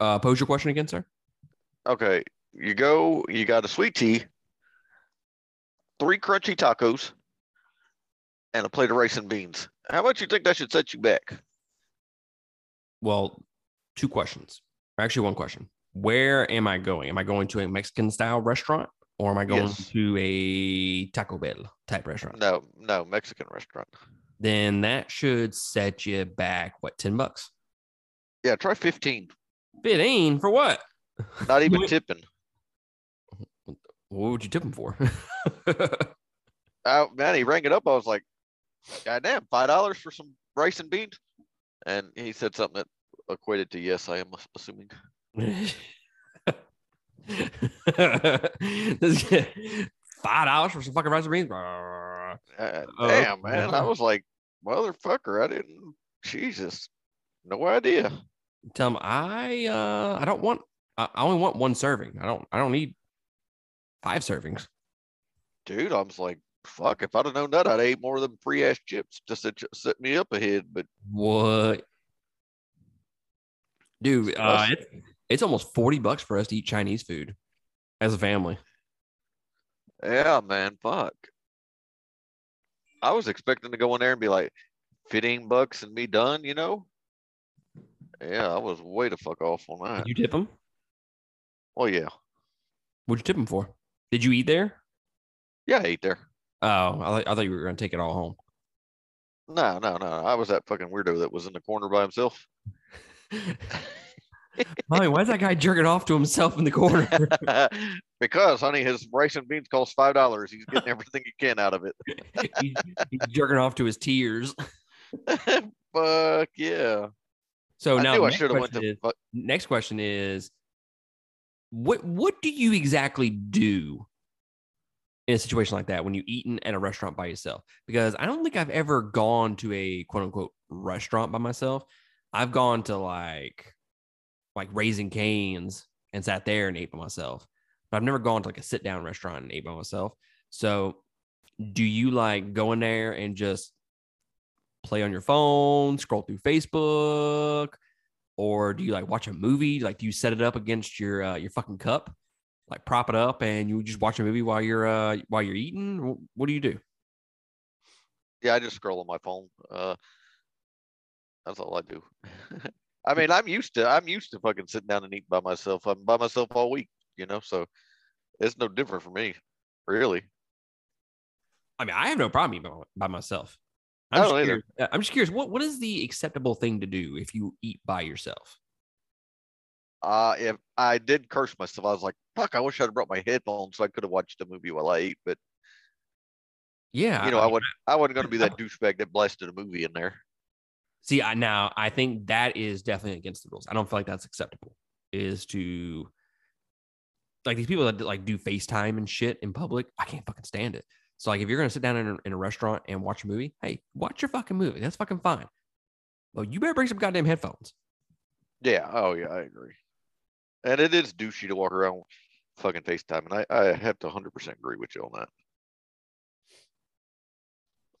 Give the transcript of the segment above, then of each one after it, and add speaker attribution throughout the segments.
Speaker 1: Uh, pose your question again, sir.
Speaker 2: Okay, you go. You got a sweet tea, three crunchy tacos, and a plate of rice and beans. How much you think that should set you back?
Speaker 1: Well, two questions. Actually, one question. Where am I going? Am I going to a Mexican style restaurant or am I going
Speaker 2: Yes.
Speaker 1: to a Taco Bell type restaurant?
Speaker 2: No, no, Mexican restaurant.
Speaker 1: Then that should set you back, what, 10 bucks?
Speaker 2: Yeah, try fifteen.
Speaker 1: 15 for what?
Speaker 2: Not even tipping.
Speaker 1: What would you tip him for?
Speaker 2: Oh man, he rang it up. I was like, God damn, five dollars for some rice and beans. And he said something that equated to yes, I am assuming.
Speaker 1: Five dollars for some fucking rice and beans.
Speaker 2: Uh,
Speaker 1: Oh,
Speaker 2: damn, man. I was like, motherfucker, I didn't Jesus. No idea.
Speaker 1: Tell them I uh I don't want I only want one serving. I don't I don't need five servings.
Speaker 2: Dude, I was like, fuck, if I'd have known that, I'd ate more than them free ass chips just to ch- set me up ahead. But
Speaker 1: What? Dude, uh, it's, it's almost 40 bucks for us to eat Chinese food as a family.
Speaker 2: yeah, man, fuck. I was expecting to go in there and be like 15 bucks and be done, you know? Yeah, I was way to fuck off on that.
Speaker 1: Did you tip them?
Speaker 2: Oh yeah.
Speaker 1: What'd you tip them for? Did you eat there?
Speaker 2: Yeah, I ate there.
Speaker 1: Oh, I, thought- I thought you were going to take it all home.
Speaker 2: No, no, no. I was that fucking weirdo that was in the corner by himself.
Speaker 1: Honey, why is that guy jerking off to himself in the corner?
Speaker 2: because, honey, his rice and beans cost five dollars. He's getting everything he can out of it.
Speaker 1: he's, he's jerking off to his tears.
Speaker 2: Fuck yeah.
Speaker 1: So
Speaker 2: I
Speaker 1: now, next question
Speaker 2: to.
Speaker 1: is- next question is what what do you exactly do in a situation like that when you eating at a restaurant by yourself? Because i don't think i've ever gone to a quote unquote restaurant by myself. I've gone to like like Raising Cane's and sat there and ate by myself. But i've never gone to like a sit down restaurant and ate by myself. So do you like go in there and just play on your phone scroll through facebook or do you like watch a movie? Like, do you set it up against your uh, your fucking cup, like prop it up, and you just watch a movie while you're uh, while you're eating? What do you do?
Speaker 2: Yeah, I just scroll on my phone. Uh, that's all I do. I mean, I'm used to. I'm used to fucking sitting down and eating by myself. I'm by myself all week, you know. So it's no different for me, really.
Speaker 1: I mean, I have no problem eating by, by myself.
Speaker 2: I
Speaker 1: I'm
Speaker 2: don't
Speaker 1: just,
Speaker 2: either.
Speaker 1: curious, uh, I'm just curious. What what is the acceptable thing to do if you eat by yourself?
Speaker 2: Uh, if I did curse myself, I was like, "Fuck! I wish I'd brought my headphones so I could have watched a movie while I ate." But
Speaker 1: Yeah,
Speaker 2: you know,
Speaker 1: I
Speaker 2: I, would. I wasn't going to be that douchebag that blasted a movie in there.
Speaker 1: See, I now I think that is definitely against the rules. I don't feel like that's acceptable. Is to like these people that like do FaceTime and shit in public. I can't fucking stand it. So like if you're gonna sit down in a, in a restaurant and watch a movie, hey, watch your fucking movie. That's fucking fine. Well, you better bring some goddamn headphones.
Speaker 2: Yeah. Oh yeah, I agree. And it is douchey to walk around fucking FaceTime, and I, I have to 100% agree with you on that.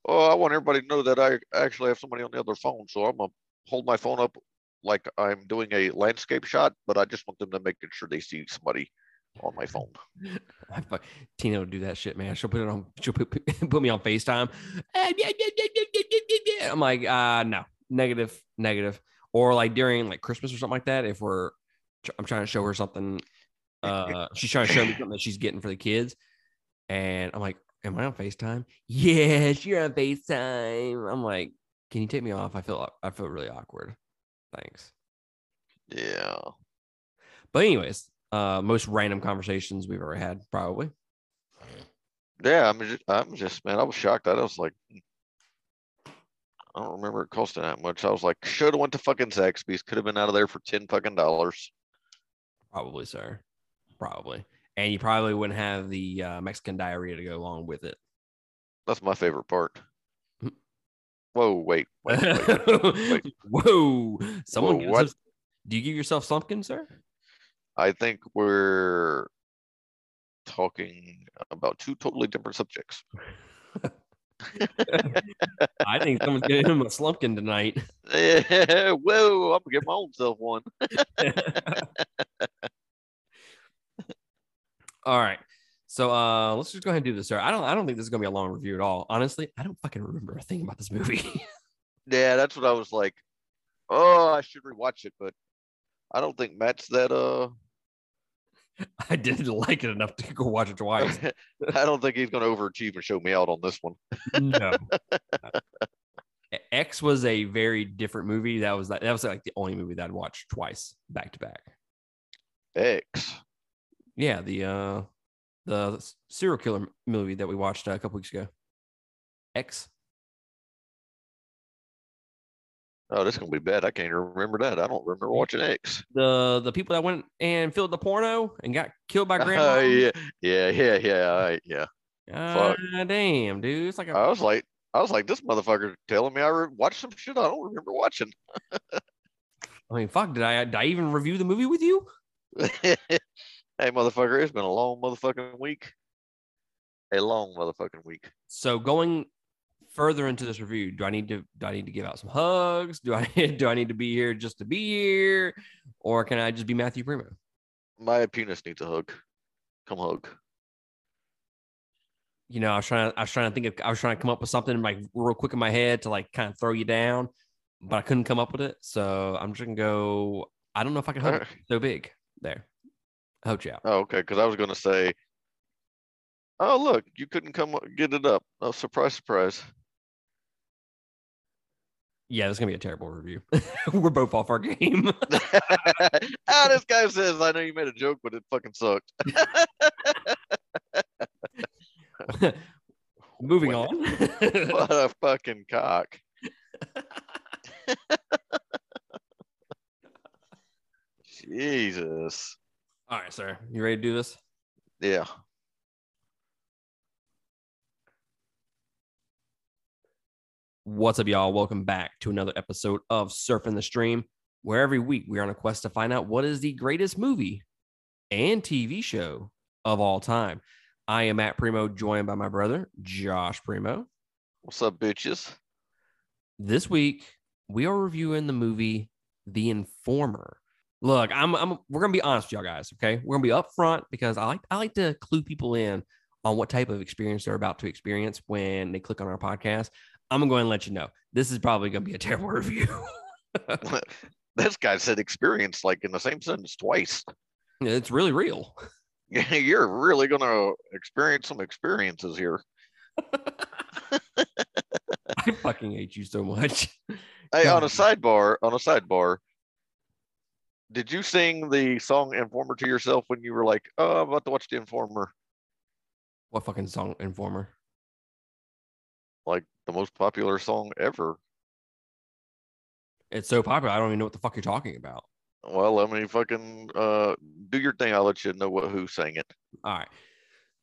Speaker 2: Oh, I want everybody to know that I actually have somebody on the other phone, so I'm gonna hold my phone up like I'm doing a landscape shot, but I just want them to make sure they see somebody on my phone.
Speaker 1: I fuck, Tina will do that shit, man. She'll put it on. She'll put, put me on Facetime. I'm like, uh, no, negative, negative. Or like during like Christmas or something like that. If we're, I'm trying to show her something. Uh, she's trying to show me something that she's getting for the kids, and I'm like, am I on Facetime? Yes, you're on Facetime. I'm like, can you take me off? I feel, I feel really awkward. Thanks.
Speaker 2: Yeah.
Speaker 1: But anyways, uh, most random conversations we've ever had, probably.
Speaker 2: Yeah, I'm just, I'm just, man, I was shocked. I was like. I don't remember it costing that much. I was like, should have went to fucking Zaxby's. Could have been out of there for ten fucking dollars.
Speaker 1: Probably, sir. Probably. And you probably wouldn't have the uh, Mexican diarrhea to go along with it.
Speaker 2: That's my favorite part.
Speaker 1: Hmm.
Speaker 2: Whoa, wait, wait, wait.
Speaker 1: Whoa. Someone
Speaker 2: Whoa, what?
Speaker 1: us- Do you give yourself something, sir?
Speaker 2: I think we're talking about two totally different subjects.
Speaker 1: I think someone's getting him a slumpkin tonight.
Speaker 2: Yeah, whoa, I'm gonna get my own self one.
Speaker 1: all right. So uh let's just go ahead and do this, sir. I don't I don't think this is gonna be a long review at all. Honestly, I don't fucking remember a thing about this movie.
Speaker 2: Yeah, that's what I was like. Oh, I should rewatch it, but I don't think Matt's that uh
Speaker 1: I didn't like it enough to go watch it twice.
Speaker 2: I don't think he's gonna overachieve and show me out on this one.
Speaker 1: no. X was a very different movie. That was like that was like the only movie that I'd watched twice back to back.
Speaker 2: X.
Speaker 1: Yeah, the uh the serial killer movie that we watched uh, a couple weeks ago. X.
Speaker 2: Oh, this is gonna be bad. I can't even remember that. I don't remember watching X.
Speaker 1: The the people that went and filled the porno and got killed by
Speaker 2: Oh
Speaker 1: grandma.
Speaker 2: yeah, yeah, yeah, yeah, all right, yeah.
Speaker 1: Ah, damn, dude. It's like a,
Speaker 2: I was like, I was like, this motherfucker telling me I re- watched some shit I don't remember watching.
Speaker 1: I mean, fuck, did I did I even review the movie with you?
Speaker 2: hey, motherfucker, it's been a long motherfucking week. A long motherfucking week.
Speaker 1: So going further into this review, do I need to do I need to give out some hugs? Do I do I need to be here just to be here? Or can I just be Matthew Primo?
Speaker 2: My penis needs a hug. Come hug.
Speaker 1: You know, I was trying to I was trying to think of I was trying to come up with something like real quick in my head to like kind of throw you down, but I couldn't come up with it. So I'm just gonna go. I don't know if I can hug
Speaker 2: Alright.
Speaker 1: you. so big. There. I hope you out.
Speaker 2: Oh, okay, because I was gonna say, oh look, you couldn't come get it up. Oh, surprise, surprise.
Speaker 1: Yeah, this is gonna be a terrible review. We're both off our game.
Speaker 2: ah, this guy says, I know you made a joke, but it fucking sucked.
Speaker 1: Moving
Speaker 2: What-
Speaker 1: on.
Speaker 2: what a fucking cock. Jesus.
Speaker 1: All right, sir. You ready to do this?
Speaker 2: Yeah.
Speaker 1: What's up, y'all? Welcome back to another episode of Surfing the Stream, where every week we are on a quest to find out what is the greatest movie and TV show of all time. I am Matt Primo, joined by my brother, Josh Primo.
Speaker 2: What's up, bitches?
Speaker 1: This week, we are reviewing the movie The Informer. Look, I'm, I'm we're gonna be honest with y'all guys, okay? We're gonna be upfront because I like I like to clue people in on what type of experience they're about to experience when they click on our podcast. I'm gonna go ahead and let you know. This is probably gonna be a terrible review.
Speaker 2: this guy said experience like in the same sentence twice.
Speaker 1: it's really real.
Speaker 2: You're really gonna experience some experiences here.
Speaker 1: I fucking hate you so much.
Speaker 2: Hey, on a sidebar, on a sidebar, did you sing the song Informer to yourself when you were like, oh, I'm about to watch the Informer?
Speaker 1: What fucking song, Informer?
Speaker 2: Like the most popular song ever.
Speaker 1: It's so popular. I don't even know what the fuck you're talking about.
Speaker 2: Well, let me fucking uh do your thing. I'll let you know what who sang it.
Speaker 1: All right.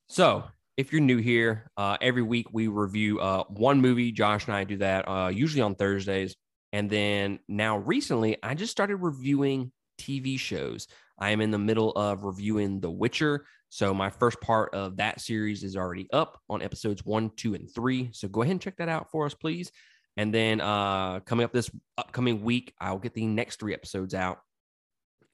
Speaker 1: So if you're new here, uh, every week we review uh, one movie. Josh and I do that uh, usually on Thursdays. And then now recently, I just started reviewing TV shows. I am in the middle of reviewing The Witcher. So my first part of that series is already up on episodes one, two, and three. So go ahead and check that out for us, please. And then uh, coming up this upcoming week, I'll get the next three episodes out.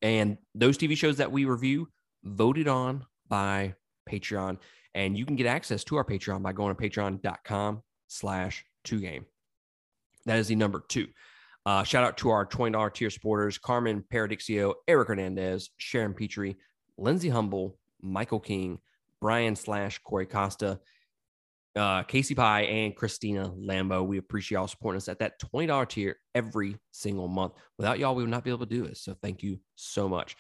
Speaker 1: And those TV shows that we review voted on by Patreon. And you can get access to our Patreon by going to patreon.com slash two game. That is the number two. Uh, shout out to our $20 tier supporters Carmen Paradixio, Eric Hernandez, Sharon Petrie, Lindsay Humble, Michael King, Brian slash Corey Costa, uh, Casey Pie, and Christina Lambo. We appreciate y'all supporting us at that $20 tier every single month. Without y'all, we would not be able to do this. So thank you so much.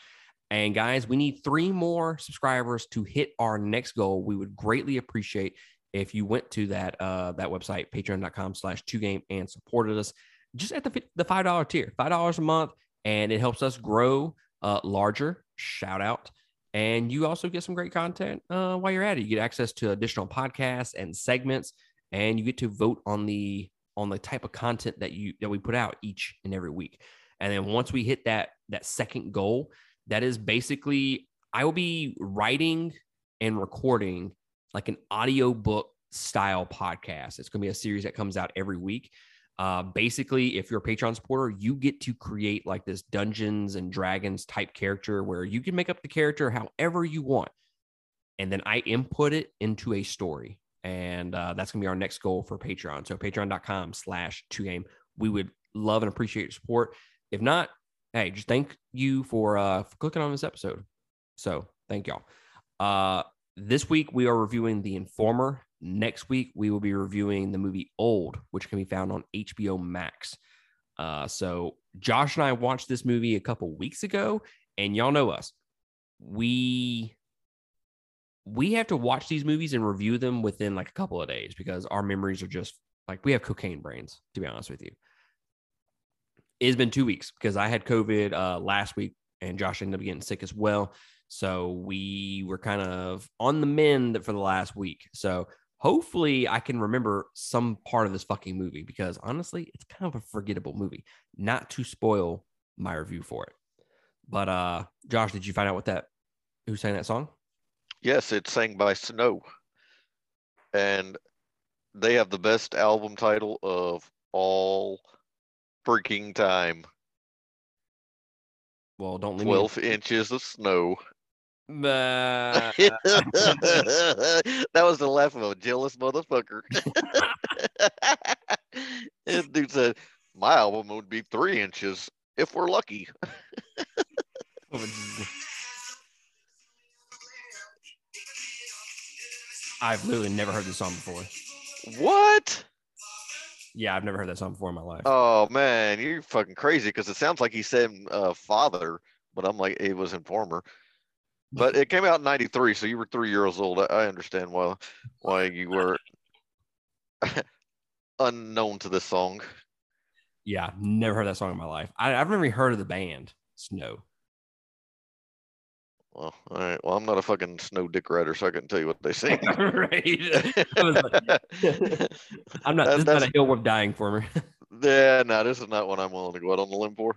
Speaker 1: And guys, we need three more subscribers to hit our next goal. We would greatly appreciate if you went to that uh, that website, patreon.com slash two game and supported us just at the, the $5 tier, $5 a month. And it helps us grow uh, larger. Shout out. And you also get some great content uh, while you're at it. You get access to additional podcasts and segments, and you get to vote on the on the type of content that you that we put out each and every week. And then once we hit that that second goal, that is basically I will be writing and recording like an audio book style podcast. It's going to be a series that comes out every week. Uh, basically, if you're a Patreon supporter, you get to create like this Dungeons and Dragons type character where you can make up the character however you want. And then I input it into a story. And uh, that's going to be our next goal for Patreon. So patreon.com slash two game. We would love and appreciate your support. If not, hey, just thank you for, uh, for clicking on this episode. So thank y'all. Uh, this week we are reviewing The Informer. Next week we will be reviewing the movie Old, which can be found on HBO Max. Uh, so Josh and I watched this movie a couple weeks ago, and y'all know us. We we have to watch these movies and review them within like a couple of days because our memories are just like we have cocaine brains, to be honest with you. It's been two weeks because I had COVID uh, last week and Josh ended up getting sick as well. So we were kind of on the mend for the last week. So hopefully I can remember some part of this fucking movie because honestly, it's kind of a forgettable movie. Not to spoil my review for it. But uh Josh, did you find out what that who sang that song?
Speaker 2: Yes, it's sang by Snow. And they have the best album title of all freaking time.
Speaker 1: Well, don't leave me
Speaker 2: 12 inches of snow. That was the laugh of a jealous motherfucker. and dude said, My album would be three inches if we're lucky.
Speaker 1: I've literally never heard this song before.
Speaker 2: What?
Speaker 1: Yeah, I've never heard that song before in my life.
Speaker 2: Oh man, you're fucking crazy because it sounds like he said uh, father, but I'm like, it was informer. But it came out in '93, so you were three years old. I, understand why why you were unknown to this song.
Speaker 1: Yeah, never heard that song in my life. I, I've never even heard of the band Snow.
Speaker 2: Well, all right. Well, I'm not a fucking snow dick writer, so I couldn't tell you what they sing.
Speaker 1: right. I was like- I'm not.
Speaker 2: That-
Speaker 1: This is not a hill worth dying for me.
Speaker 2: yeah, no, this is not one I'm willing to go out on the limb for.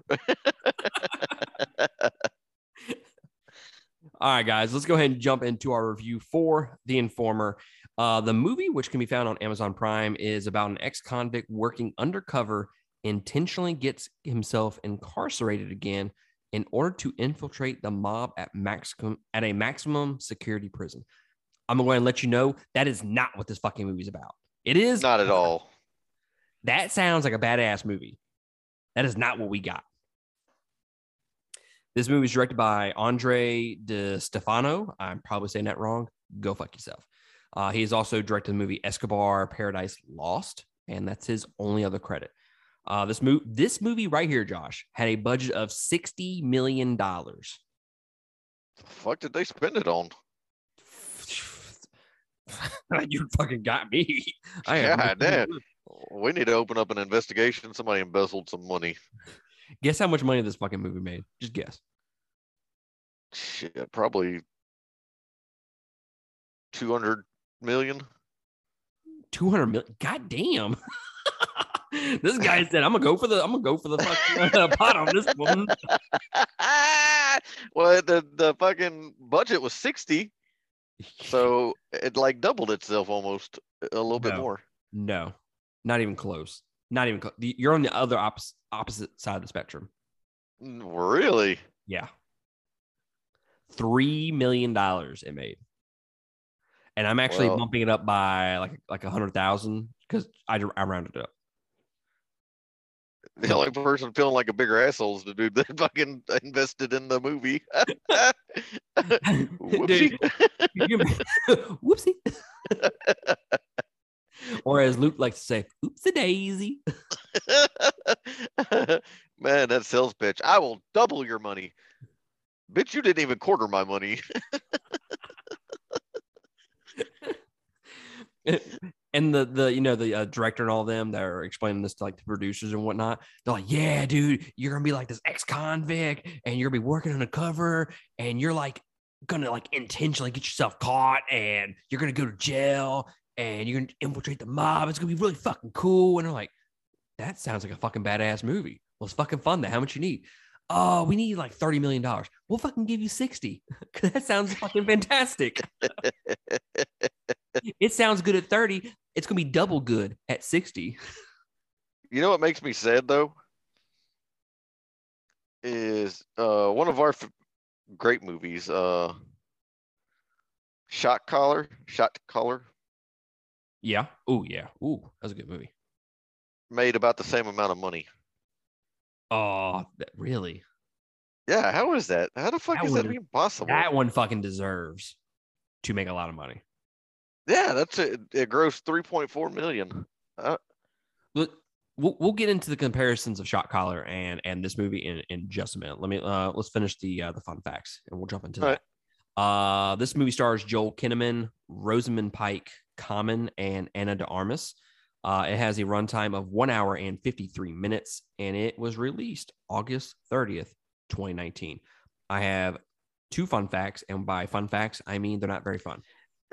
Speaker 1: All right, guys, let's go ahead and jump into our review for The Informer. Uh, the movie, which can be found on Amazon Prime, is about an ex convict working undercover, intentionally gets himself incarcerated again in order to infiltrate the mob at maximum at a maximum security prison. I'm going to let you know that is not what this fucking movie is about. It is
Speaker 2: not at all.
Speaker 1: That sounds like a badass movie. That is not what we got. This movie is directed by Andre Di Stefano. I'm probably saying that wrong. Go fuck yourself. Uh, he has also directed the movie Escobar Paradise Lost, and that's his only other credit. Uh, this movie, this movie right here, Josh, had a budget of sixty million dollars.
Speaker 2: The fuck did they spend it on?
Speaker 1: you fucking got me. I no
Speaker 2: damn.
Speaker 1: clue.
Speaker 2: We need to open up an investigation. Somebody embezzled some money.
Speaker 1: Guess how much money this fucking movie made? Just guess.
Speaker 2: Shit, probably 200 million.
Speaker 1: 200 million. God damn. this guy said, I'm gonna go for the I'm gonna go for the fucking pot on this one.
Speaker 2: well, the the fucking budget was 60, so it like doubled itself almost a little bit more.
Speaker 1: No, not even close. Not even close. You're on the other opposite opposite side of the spectrum.
Speaker 2: Really?
Speaker 1: Yeah. Three million dollars it made. And I'm actually
Speaker 2: Well-
Speaker 1: bumping it up by like like a hundred thousand because I, I rounded it up.
Speaker 2: The only person feeling like a bigger asshole is the dude that fucking invested in the movie. Whoopsie.
Speaker 1: Whoopsie. Or as Luke likes to say, oopsie daisy.
Speaker 2: Man, that sales pitch. I will double your money. Bitch, you didn't even quarter my money.
Speaker 1: and the the you know the uh, director and all them that are explaining this to like the producers and whatnot they're like yeah dude you're gonna be like this ex-convict and you're gonna be working undercover and you're like gonna like intentionally get yourself caught and you're gonna go to jail and you're gonna infiltrate the mob. It's gonna be really fucking cool. And they're like that sounds like a fucking badass movie. Well it's fucking fun then. How much you need? Oh we need like 30 million dollars. We'll fucking give you 60 that sounds fucking fantastic. It sounds good at 30. It's gonna be double good at 60.
Speaker 2: You know what makes me sad though? Is uh one of our f- great movies, uh Shot Caller, Shot Caller,
Speaker 1: Yeah. Oh yeah. Ooh, that was a good movie.
Speaker 2: made about the same amount of money.
Speaker 1: Oh, that, really?
Speaker 2: Yeah, how is that? How the fuck
Speaker 1: That
Speaker 2: is that even possible?
Speaker 1: That one fucking deserves to make a lot of money.
Speaker 2: yeah, that's it. It grossed 3.4 million.
Speaker 1: Look, we'll, we'll get into the comparisons of Shot Caller and and this movie in, in just a minute. Let me uh let's finish the uh, the fun facts and we'll jump into
Speaker 2: All
Speaker 1: that. Uh, this movie stars Joel Kinnaman, Rosamund Pike, Common, and Ana de Armas. Uh, it has a runtime of one hour and 53 minutes, and it was released August 30th, 2019. I have two fun facts, and by fun facts, I mean they're not very fun.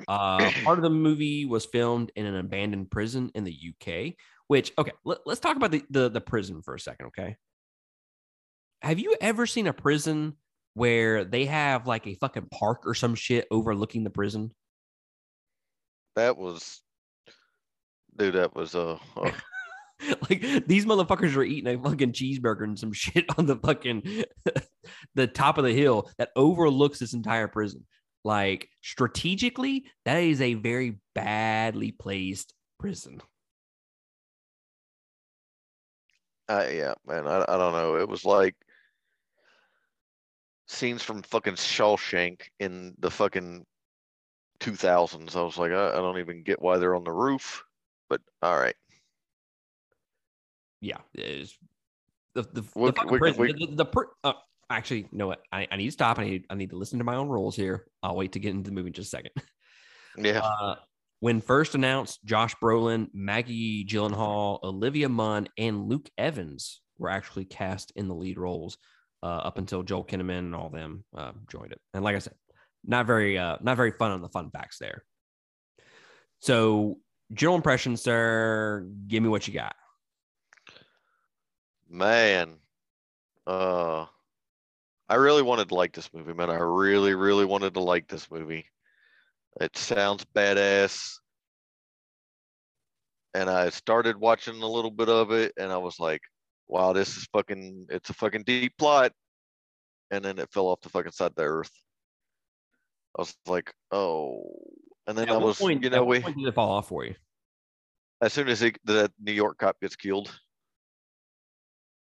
Speaker 1: Uh, part of the movie was filmed in an abandoned prison in the UK, which, okay, let, us talk about the, the, the prison for a second, okay? Have you ever seen a prison where they have like a fucking park or some shit overlooking the prison?
Speaker 2: That was, dude. That was uh, uh,
Speaker 1: like these motherfuckers were eating a fucking cheeseburger and some shit on the fucking the top of the hill that overlooks this entire prison. Like strategically, that is a very badly placed prison.
Speaker 2: uh, yeah, man. I I don't know. It was like scenes from fucking Shawshank in the fucking 2000s. I was like, I, I don't even get why they're on the roof, but all right.
Speaker 1: Yeah, it's the the, the
Speaker 2: We-
Speaker 1: prison.
Speaker 2: we-
Speaker 1: the, the, the pr- uh, actually, you know what? I, I need to stop. I need I need to listen to my own rules here. I'll wait to get into the movie in just a second.
Speaker 2: Yeah,
Speaker 1: Uh, when first announced, Josh Brolin, Maggie Gyllenhaal, Olivia Munn, and Luke Evans were actually cast in the lead roles uh, up until Joel Kinnaman and all them uh, joined it. And like I said, not very uh, not very fun on the fun facts there. So, general impression, sir. Give me what you got.
Speaker 2: man. Uh, I really wanted to like this movie, man. I really, really wanted to like this movie. It sounds badass. And I started watching a little bit of it and I was like, wow, this is fucking, it's a fucking deep plot. And then it fell off the fucking side of the earth. I was like, oh. And then
Speaker 1: At
Speaker 2: I was,
Speaker 1: point,
Speaker 2: you know, we,
Speaker 1: point did it fall off for you?
Speaker 2: as soon as he, the New York cop gets killed,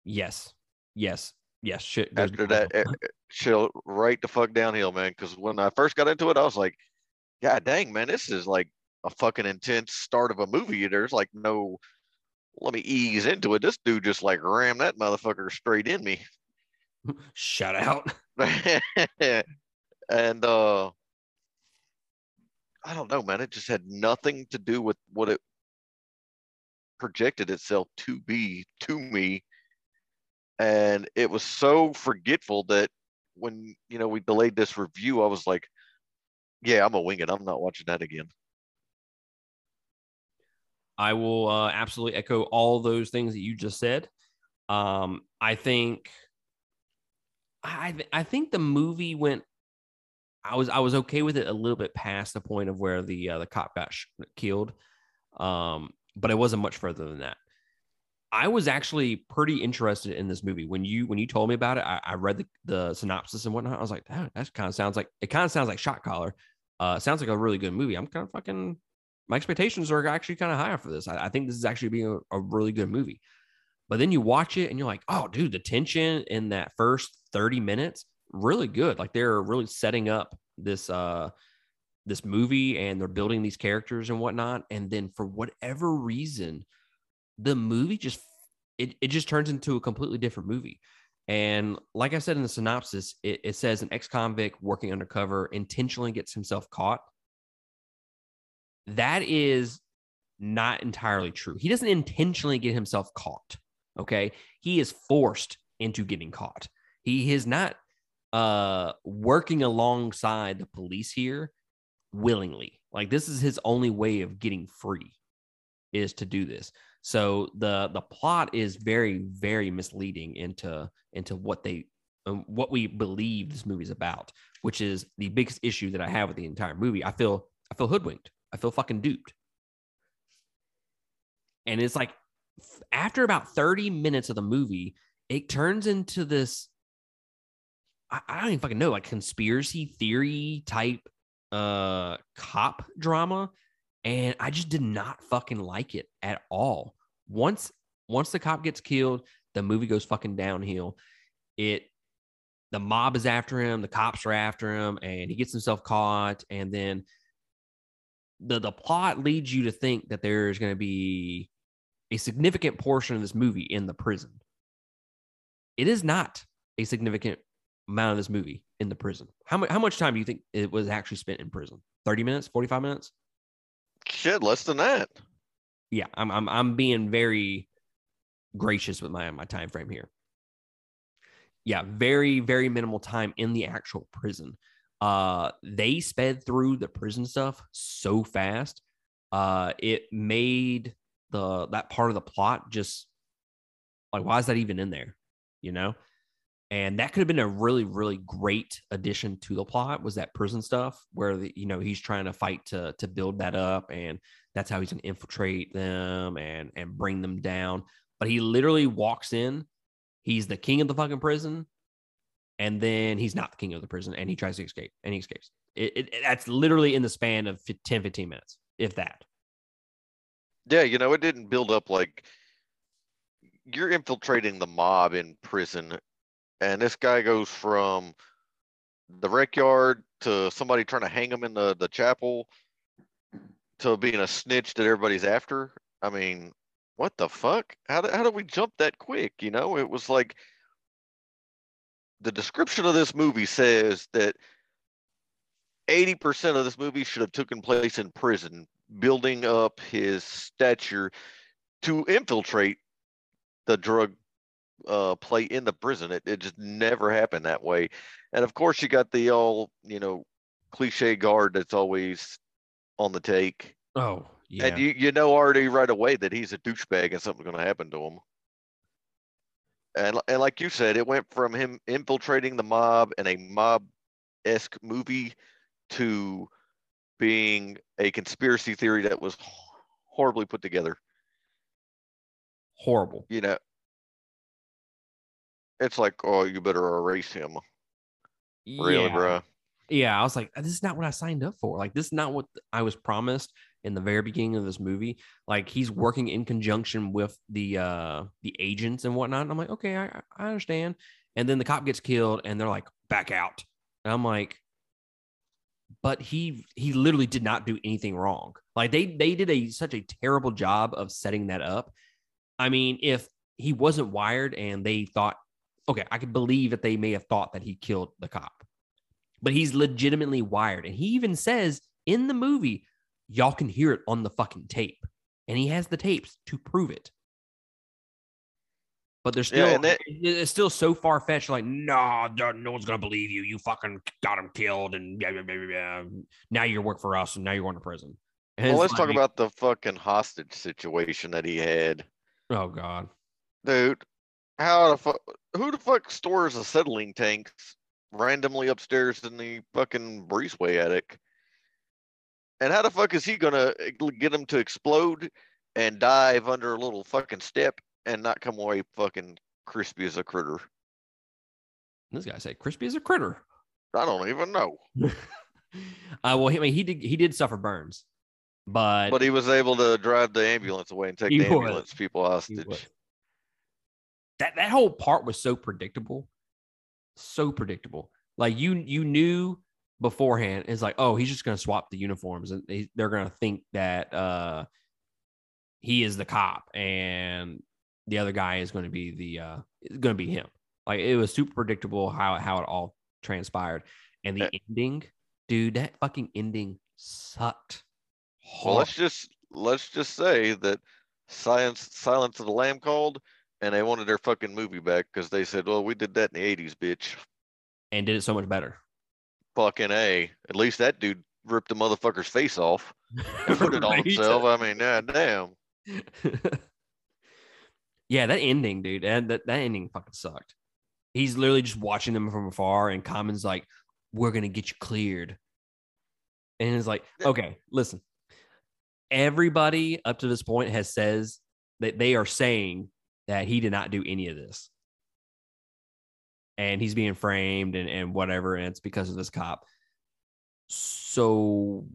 Speaker 1: Yes, yes, yes. Shit.
Speaker 2: after that, eh, eh, chill right the fuck downhill, man. Because when I first got into it, I was like, God dang, man, this is like a fucking intense start of a movie. There's like no, let me ease into it. This dude just like rammed that motherfucker straight in me.
Speaker 1: shut out.
Speaker 2: and uh I don't know, man. It just had nothing to do with what it projected itself to be to me. And it was so forgetful that when you know we delayed this review, I was like, Yeah, I'm gonna wing it. I'm not watching that again.
Speaker 1: I will uh, absolutely echo all those things that you just said. Um, I think, I th- I think the movie went. I was I was okay with it a little bit past the point of where the uh, the cop got sh- killed, um, but it wasn't much further than that. I was actually pretty interested in this movie when you when you told me about it. I, I read the, the synopsis and whatnot. I was like, that, that kind of sounds like it kind of sounds like Shot Caller. Uh, sounds like a really good movie. I'm kind of fucking my expectations are actually kind of higher for this. I, I think this is actually being a, a really good movie. But then you watch it and you're like, oh, dude, the tension in that first 30 minutes, really good. Like they're really setting up this uh this movie and they're building these characters and whatnot. And then for whatever reason, the movie just it, it just turns into a completely different movie. And like I said in the synopsis, it, it says an ex-convict working undercover intentionally gets himself caught that is not entirely true. He doesn't intentionally get himself caught. Okay. He is forced into getting caught. He is not uh working alongside the police here willingly. Like this is his only way of getting free is to do this. So the the plot is very very misleading into into what they um, what we believe this movie is about, which is the biggest issue that I have with the entire movie. I feel I feel hoodwinked. I feel fucking duped. And it's like after about 30 minutes of the movie, it turns into this I, don't even fucking know, like conspiracy theory type uh cop drama. And I just did not fucking like it at all. Once once the cop gets killed, the movie goes fucking downhill. It the mob is after him, the cops are after him, and he gets himself caught. And then the the plot leads you to think that there's going to be a significant portion of this movie in the prison. It is not a significant amount of this movie in the prison. How much how much time do you think it was actually spent in prison? 30 minutes, 45 minutes?
Speaker 2: Shit, less than that.
Speaker 1: Yeah, I'm I'm I'm being very gracious with my my time frame here. Yeah, very very minimal time in the actual prison. Uh they sped through the prison stuff so fast. Uh it made the that part of the plot just like why is that even in there? You know? And that could have been a really, really great addition to the plot was that prison stuff where the, you know he's trying to fight to to build that up and that's how he's gonna infiltrate them and and bring them down. But he literally walks in, he's the king of the fucking prison, and then he's not the king of the prison and he tries to escape and he escapes. It, it that's literally in the span of 10, 15 minutes, if that.
Speaker 2: Yeah, you know, it didn't build up like you're infiltrating the mob in prison, and this guy goes from the rec yard to somebody trying to hang him in the, the chapel to being a snitch that everybody's after. I mean, what the fuck? How did, how did we jump that quick? You know, it was like the description of this movie says that 80% of this movie should have taken place in prison, building up his stature to infiltrate the drug uh, play in the prison. It, it just never happened that way. And of course, you got the all, you know, cliche guard that's always on the take.
Speaker 1: Oh, yeah.
Speaker 2: And you, you know already right away that he's a douchebag and something's going to happen to him. And, and like you said, it went from him infiltrating the mob in a mob esque movie to being a conspiracy theory that was horribly put together.
Speaker 1: Horrible.
Speaker 2: You know, it's like, oh, you better erase him. Really,
Speaker 1: yeah.
Speaker 2: bro?
Speaker 1: Yeah, I was like, this is not what I signed up for. Like, this is not what I was promised in the very beginning of this movie. Like, he's working in conjunction with the uh the agents and whatnot. And I'm like, okay, I, I understand. And then the cop gets killed, and they're like, back out. And I'm like, but he he literally did not do anything wrong. Like they they did a such a terrible job of setting that up. I mean, if he wasn't wired and they thought, okay, I could believe that they may have thought that he killed the cop but he's legitimately wired. And he even says in the movie, y'all can hear it on the fucking tape. And he has the tapes to prove it. But there's still
Speaker 2: Yeah,
Speaker 1: it's still so far fetched. Like, no, no one's gonna believe you. You fucking got him killed, and yeah, yeah, yeah, yeah. now you work for us, and now you're going to prison. And
Speaker 2: Well, let's talk about the fucking hostage situation that he had.
Speaker 1: Oh God,
Speaker 2: Dude, how the fuck, who the fuck stores acetylene tanks randomly upstairs in the fucking breezeway attic? And how the fuck is he gonna eh, get them to explode and dive under a little fucking step and not come away fucking crispy as a critter?
Speaker 1: this guy said crispy as a critter.
Speaker 2: I don't even know.
Speaker 1: uh, well, he, I mean, he did he did suffer burns, but,
Speaker 2: But he was able to drive the ambulance away and take
Speaker 1: He
Speaker 2: the
Speaker 1: was.
Speaker 2: ambulance people
Speaker 1: He
Speaker 2: hostage.
Speaker 1: That that whole part was so predictable, so predictable. Like you you knew beforehand. It's like, oh, he's just gonna swap the uniforms, and they, they're gonna think that uh he is the cop, and the other guy is going to be the uh going to be him. Like it was super predictable how how it all transpired, and the
Speaker 2: Yeah.
Speaker 1: ending, dude, that fucking ending sucked.
Speaker 2: Well, let's just let's just say that Science Silence of the Lamb called and they wanted their fucking movie back because they said, Well, we did that in the eighties, bitch.
Speaker 1: and did it so much better.
Speaker 2: Fucking A. At least that dude ripped the motherfucker's face off and put it on
Speaker 1: Right?
Speaker 2: himself. I mean, god damn.
Speaker 1: yeah, that ending, dude. And that, that ending fucking sucked. He's literally just watching them from afar, and Common's like, We're gonna get you cleared. And it's like,
Speaker 2: Yeah.
Speaker 1: okay, listen. everybody up to this point has says that they are saying that he did not do any of this. And he's being framed and, and whatever, and it's because of this cop. So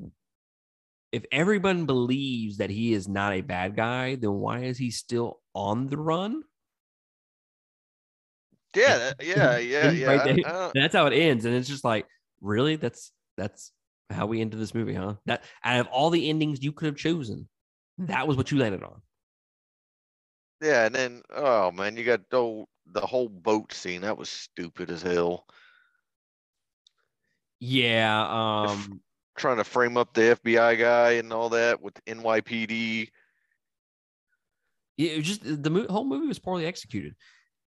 Speaker 1: if everyone believes that he is not a bad guy, then why is he still on the run?
Speaker 2: Yeah, yeah, yeah, yeah.
Speaker 1: Right
Speaker 2: I- I
Speaker 1: That's how it ends, and it's just like, really? That's that's how we ended this movie, huh? That out of all the endings you could have chosen, that was what you landed on.
Speaker 2: Yeah, and then oh man, you got the the whole boat scene. That was stupid as hell.
Speaker 1: Yeah.
Speaker 2: If-
Speaker 1: Um.
Speaker 2: Trying to frame up the FBI guy and all that with NYPD.
Speaker 1: Yeah, it was just the mo- whole movie was poorly executed.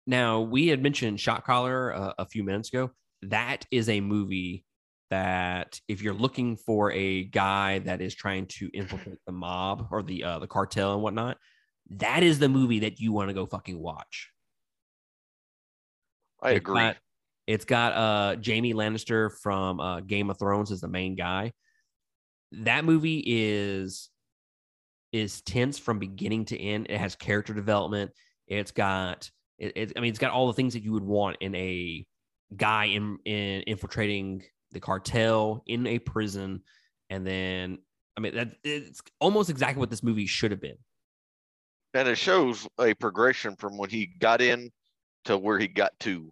Speaker 1: Now we had mentioned Shot Caller uh, a few minutes ago. That is a movie that if you're looking for a guy that is trying to infiltrate the mob or the uh, the cartel and whatnot, that is the movie that you want to go fucking watch.
Speaker 2: I
Speaker 1: It's
Speaker 2: agree.
Speaker 1: got- it's got uh Jamie Lannister from uh, Game of Thrones as the main guy. That movie is is tense from beginning to end. It has character development. It's got it, it I mean it's got all the things that you would want in a guy in, in infiltrating the cartel in a prison and then I mean that it's almost exactly what this movie should have been.
Speaker 2: And it shows a progression from when he got in to where he got to.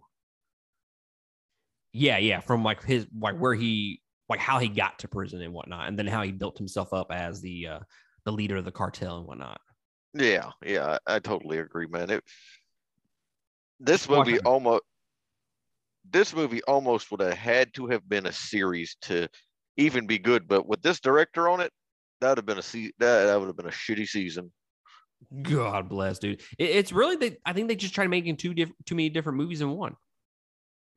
Speaker 1: Yeah, yeah, from like his like where he like how he got to prison and whatnot, and then how he built himself up as the uh the leader of the cartel and whatnot.
Speaker 2: Yeah, yeah, I, I totally agree, man. It this
Speaker 1: Watch
Speaker 2: movie
Speaker 1: it.
Speaker 2: almost this movie almost would have had to have been a series to even be good, but with this director on it, that would have been a se- that, that would have been a shitty season.
Speaker 1: God bless, dude. It, it's really they. I think they just try to make too many different movies in one.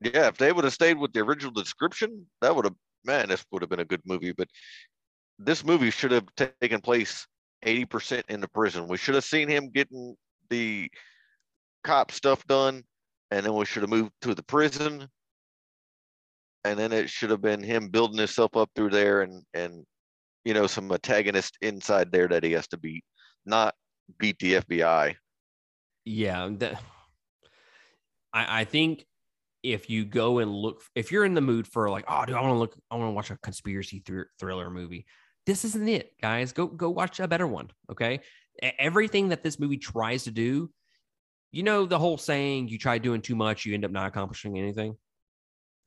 Speaker 2: Yeah, if they would have stayed with the original description, that would have man, this would have been a good movie. But this movie should have taken place 80% in the prison. We should have seen him getting the cop stuff done, and then we should have moved to the prison. And then it should have been him building himself up through there and and you know, some antagonist inside there that he has to beat, not beat the FBI.
Speaker 1: Yeah, that, I I think if you go and look, if you're in the mood for like, oh, dude, I want to look, I want to watch a conspiracy thr- thriller movie. This isn't it, guys. Go go watch a better one. Okay, everything that this movie tries to do, you know, the whole saying, you try doing too much, you end up not accomplishing anything.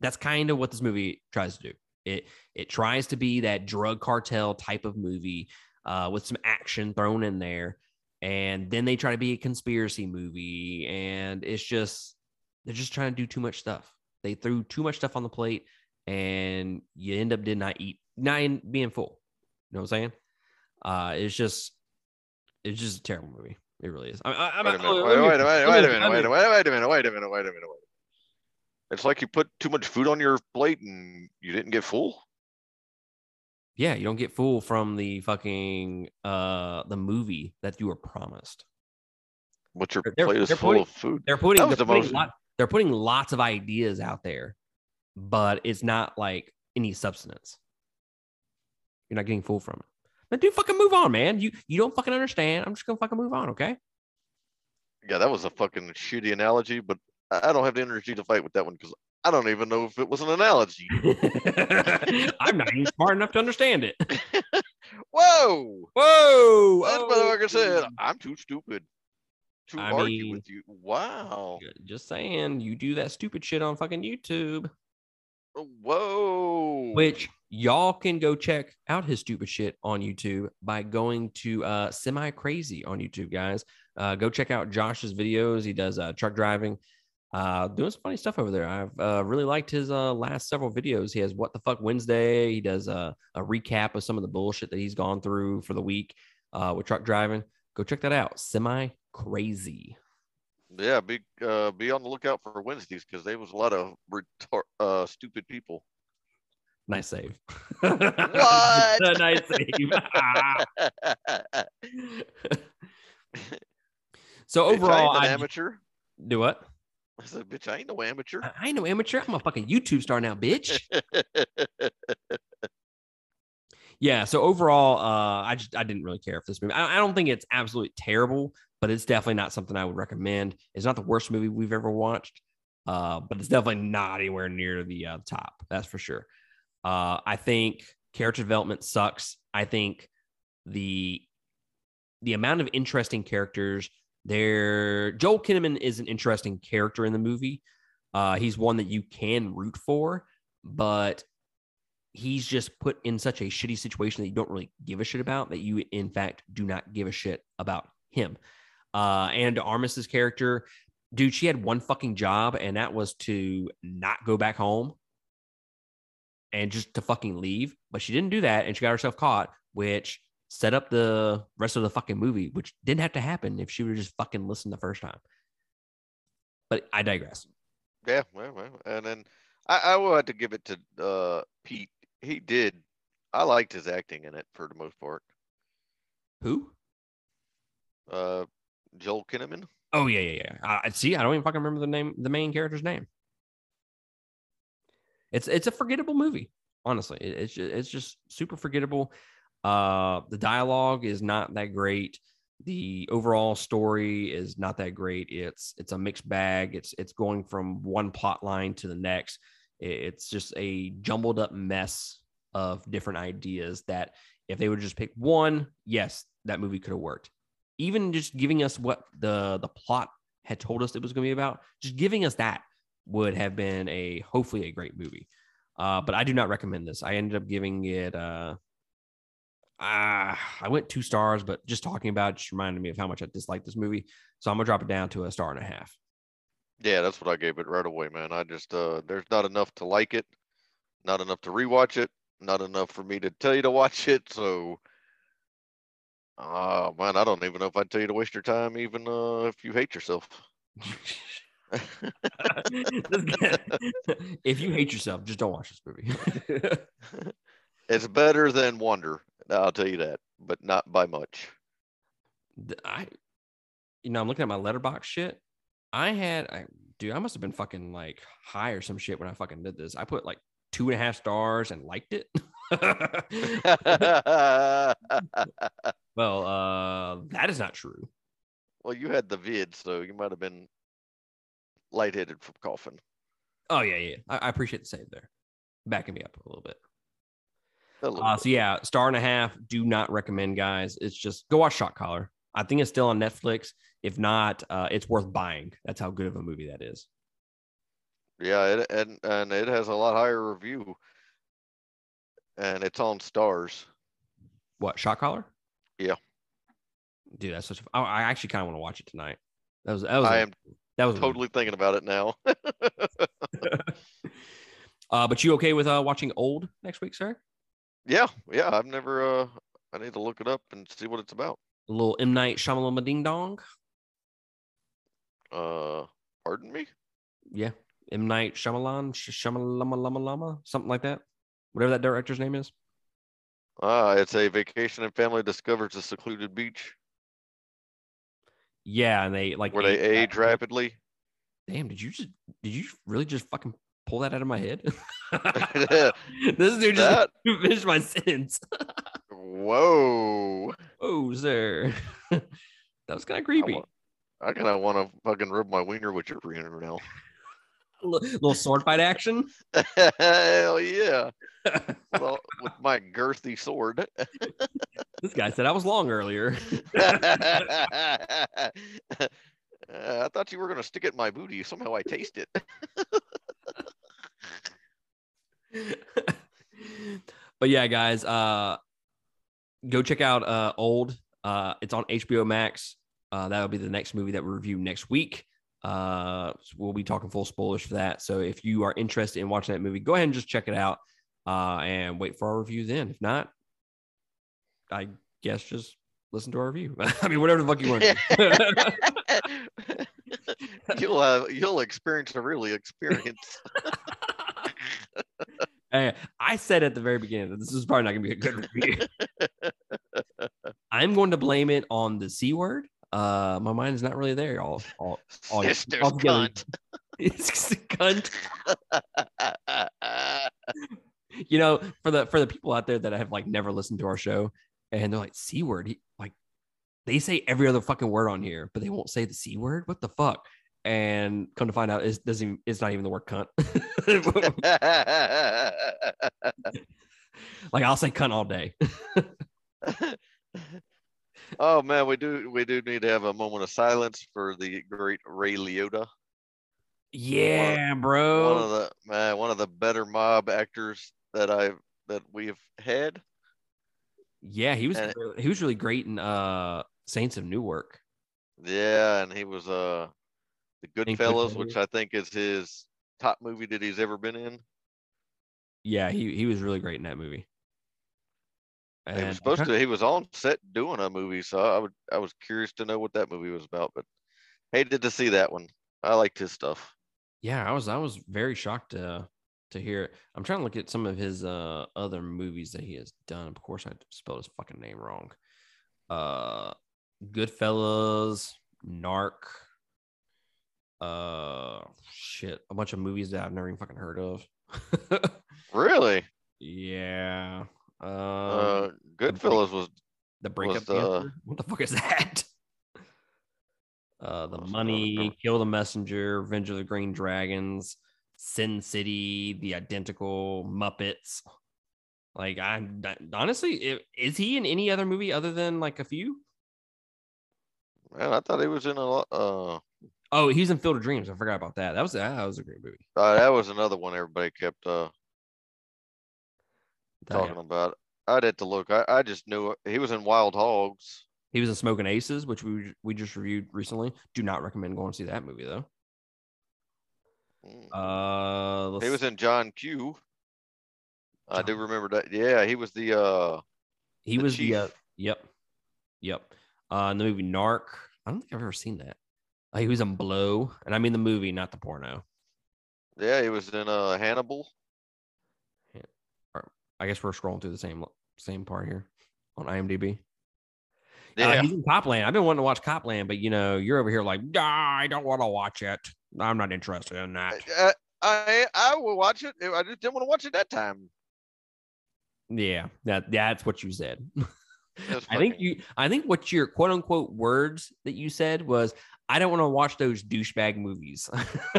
Speaker 1: That's kind of what this movie tries to do. It it tries to be that drug cartel type of movie uh, with some action thrown in there, and then they try to be a conspiracy movie, and it's just they're just trying to do too much stuff. They threw too much stuff on the plate, and you end up did not eat, not being full. You know what I'm saying? Uh, it's just it's just a terrible movie. It really is. I, I, I'm
Speaker 2: Wait a minute, wait, a minute, wait
Speaker 1: me-
Speaker 2: a minute,
Speaker 1: let
Speaker 2: wait
Speaker 1: me-
Speaker 2: a minute, wait a minute, wait a minute, wait a minute, wait a minute. It's like you put too much food on your plate and you didn't get full.
Speaker 1: Yeah, you don't get full from the fucking uh the movie that you were promised.
Speaker 2: But your
Speaker 1: They're-
Speaker 2: plate is
Speaker 1: they're
Speaker 2: full
Speaker 1: putting-
Speaker 2: of food.
Speaker 1: They're putting, they're
Speaker 2: the
Speaker 1: putting, lot, they're putting lots of ideas out there, but it's not like any substance. You're not getting full from it. But dude, fucking move on, man. You you don't fucking understand. I'm just gonna fucking move on, okay?
Speaker 2: Yeah, that was a fucking shitty analogy, but I don't have the energy to fight with that one because I don't even know if it was an analogy.
Speaker 1: I'm not even smart enough to understand it.
Speaker 2: Whoa!
Speaker 1: Whoa!
Speaker 2: That motherfucker said, I'm too stupid to
Speaker 1: I
Speaker 2: argue
Speaker 1: mean-
Speaker 2: with you. Wow.
Speaker 1: Just saying, you do that stupid shit on fucking YouTube.
Speaker 2: Whoa.
Speaker 1: which y'all can go check out his stupid shit on YouTube by going to uh, Semi Crazy on YouTube, guys. Uh, go check out Josh's videos. He does uh, truck driving, uh, doing some funny stuff over there. I've uh, really liked his uh, last several videos. He has What the Fuck Wednesday. He does uh, a recap of some of the bullshit that he's gone through for the week uh, with truck driving. Go check that out. Semi Crazy.
Speaker 2: Yeah, be uh, be on the lookout for Wednesdays because there was a lot of retar- uh, stupid people.
Speaker 1: Nice save.
Speaker 2: What?
Speaker 1: nice save. so overall,
Speaker 2: I ain't an
Speaker 1: I
Speaker 2: amateur.
Speaker 1: do what?
Speaker 2: I said, bitch, I ain't no amateur.
Speaker 1: I ain't no amateur. I'm a fucking YouTube star now, bitch. Yeah. So overall, uh, I just I didn't really care for this movie. I, I don't think it's absolutely terrible, but it's definitely not something I would recommend. It's not the worst movie we've ever watched, uh, but it's definitely not anywhere near the uh, top. That's for sure. Uh, I think character development sucks. I think the the amount of interesting characters there. Joel Kinnaman is an interesting character in the movie. Uh, he's one that you can root for, but he's just put in such a shitty situation that you don't really give a shit about that you in fact do not give a shit about him uh and Armas's character dude she had one fucking job and that was to not go back home and just to fucking leave but she didn't do that and she got herself caught which set up the rest of the fucking movie which didn't have to happen if she would just fucking listened the first time but i digress
Speaker 2: Yeah, well, well, and then I, I will have to give it to uh, Pete. He did. I liked his acting in it for the most part.
Speaker 1: who
Speaker 2: Uh, Joel Kinnaman.
Speaker 1: Oh yeah, yeah, yeah. I see, I don't even fucking remember the name, the main character's name. It's it's a forgettable movie. Honestly, It- it's just, it's just super forgettable. Uh, the dialogue is not that great. The overall story is not that great. It's it's a mixed bag. It's it's going from one plot line to the next. It's just a jumbled up mess of different ideas that if they would just pick one, yes, that movie could have worked even just giving us what the the plot had told us it was going to be about just giving us that would have been a hopefully a great movie uh, but i do not recommend this i ended up giving it uh, uh i went two stars but just talking about it just reminded me of how much i disliked this movie so i'm gonna drop it down to a star and a half
Speaker 2: Yeah, that's what I gave it right away, man. I just uh, there's not enough to like it, not enough to rewatch it, not enough for me to tell you to watch it. So, oh man, I don't even know if I'd tell you to waste your time, even uh, if you hate yourself.
Speaker 1: if you hate yourself just don't watch this movie
Speaker 2: it's better than Wonder. I'll tell you that, but not by much.
Speaker 1: I, you know, I'm looking at my Letterboxd shit. I had, I, dude, I must have been fucking like high or some shit when I fucking did this. I put like two and a half stars and liked it. well, uh, that is not true.
Speaker 2: well, you had the vid, so you might have been lightheaded from coughing.
Speaker 1: Oh yeah, yeah. I, I appreciate the save there, backing me up a little bit. Uh, so yeah, star and a half. Do not recommend, guys. It's just go watch Shot Caller. I think it's still on Netflix. If not, uh, it's worth buying. That's how good of a movie that is.
Speaker 2: Yeah, it, and and it has a lot higher review, and it's on Stars.
Speaker 1: What Shot Caller?
Speaker 2: Yeah.
Speaker 1: dude, that's such. A, I I actually kind of want to watch it tonight. That was that was
Speaker 2: I am
Speaker 1: that was
Speaker 2: totally thinking about it now.
Speaker 1: Uh, but you okay with uh watching Old next week, sir?
Speaker 2: Yeah, yeah. I've never. Uh, I need to look it up and see what it's about.
Speaker 1: A little M Night Shyamalama Ding Dong.
Speaker 2: Uh, pardon me.
Speaker 1: Yeah, M Night Shyamalan, Sh- Shyamalama Lama Lama, something like that. Whatever that director's name is.
Speaker 2: Ah, it's a vacation and family discovers a secluded beach
Speaker 1: Yeah, and they like
Speaker 2: where they age
Speaker 1: rapidly. Damn, did you just did you really just fucking pull that out of my head? this dude just
Speaker 2: That
Speaker 1: finished my sentence.
Speaker 2: whoa!
Speaker 1: oh, sir. that was kind of creepy.
Speaker 2: I kind of want to fucking rub my wiener with your wiener now.
Speaker 1: L- little sword fight action.
Speaker 2: Hell yeah! Well, with my girthy sword.
Speaker 1: This guy said I was long earlier.
Speaker 2: Uh, I thought you were gonna stick it in my booty. Somehow I taste it.
Speaker 1: but yeah, guys, uh, go check out uh, Old. Uh, it's on HBO Max. Uh, that'll be the next movie that we review next week. Uh, so we'll be talking full spoilers for that. So if you are interested in watching that movie, go ahead and just check it out uh, and wait for our review then. If not, I guess just listen to our review. I mean, whatever the fuck you want.
Speaker 2: you'll have you'll experience a really experience.
Speaker 1: I said at the very beginning that this is probably not going to be a good review. I'm going to blame it on the C word. Uh, my mind is not really there. All, all, all
Speaker 2: Sister's
Speaker 1: altogether.
Speaker 2: cunt.
Speaker 1: It's cunt. you know, for the for the people out there that have like never listened to our show and they're like, C word, he, like they say every other fucking word on here, but they won't say the C word. What the fuck? And come to find out, it doesn't even, it's not even the word cunt. like I'll say cunt all day.
Speaker 2: oh man, we do we do need to have a moment of silence for the great Ray Liotta.
Speaker 1: Yeah, bro.
Speaker 2: One of the man, one of the better mob actors that I've that we've had.
Speaker 1: Yeah, he was
Speaker 2: And-
Speaker 1: he was really great in uh Saints of Newark.
Speaker 2: Yeah, and he was uh the Goodfellas, which I think is his top movie that he's ever been in.
Speaker 1: Yeah, he he was really great in that movie.
Speaker 2: he was supposed to. He was on set doing a movie, so I would. I was curious to know what that movie was about, but hated to see that one. I liked his stuff.
Speaker 1: Yeah, I was I was very shocked to to hear. it. I'm trying to look at some of his uh other movies that he has done. Of course, I spelled his fucking name wrong. Uh, Goodfellas, Narc. Uh, shit, a bunch of movies that I've never even fucking heard of.
Speaker 2: Really,
Speaker 1: yeah. Um,
Speaker 2: uh, Goodfellas was.
Speaker 1: the breakup.
Speaker 2: was,
Speaker 1: Dancer? What the fuck is that? Uh, the
Speaker 2: What was another
Speaker 1: money, kill the messenger, Revenge of the Green Dragons, Sin City, the identical Muppets. Like I'm honestly, i- is he in any other movie other than like a few?
Speaker 2: Man, I thought he was in a lot. Uh,
Speaker 1: Oh, he's in Field of Dreams. I forgot about that. That was that was a great movie.
Speaker 2: uh, that was another one everybody kept uh talking about. I'd have to look. I, I just knew it- he was in Wild Hogs.
Speaker 1: He was in Smoking Aces, which we we just reviewed recently. Do not recommend going to see that movie though.
Speaker 2: Mm.
Speaker 1: Uh,
Speaker 2: he was in John Q. I do remember that. Yeah, he was the uh
Speaker 1: He
Speaker 2: The
Speaker 1: was the uh, yep, yep. Uh, in the movie Narc. I don't think I've ever seen that. Uh, he was in Blow, and I mean the movie, not the porno.
Speaker 2: yeah, he was in uh Hannibal.
Speaker 1: I guess we're scrolling through the same same part here on IMDb.
Speaker 2: Yeah.
Speaker 1: Uh, he's in Copland. I've been wanting to watch Copland, but you know, you're over here like, "Ah, I don't want to watch it. I'm not interested in that.
Speaker 2: I, I I will watch it. I just didn't want to watch it that time.
Speaker 1: Yeah, that that's what you said. I think you. I think what your quote unquote words that you said was, "I don't want to watch those douchebag movies."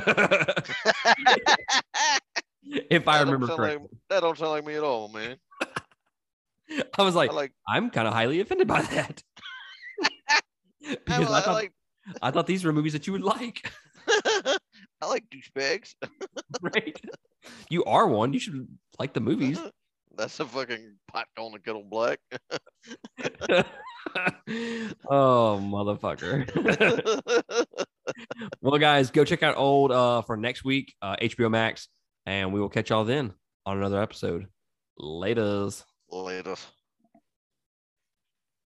Speaker 1: if I
Speaker 2: That don't
Speaker 1: remember correctly,
Speaker 2: Like, that don't sound like me at all, man.
Speaker 1: I was like,
Speaker 2: I like
Speaker 1: I'm kind of highly offended by that
Speaker 2: I,
Speaker 1: because I,
Speaker 2: I
Speaker 1: thought
Speaker 2: like
Speaker 1: I thought these were movies that you would like.
Speaker 2: I like douchebags.
Speaker 1: right? You are one. You should like the movies.
Speaker 2: That's a fucking pot on the kettle black.
Speaker 1: oh, motherfucker. well, guys, go check out old uh, for next week, uh, HBO Max, and we will catch y'all then on another episode. Laters.
Speaker 2: Latest.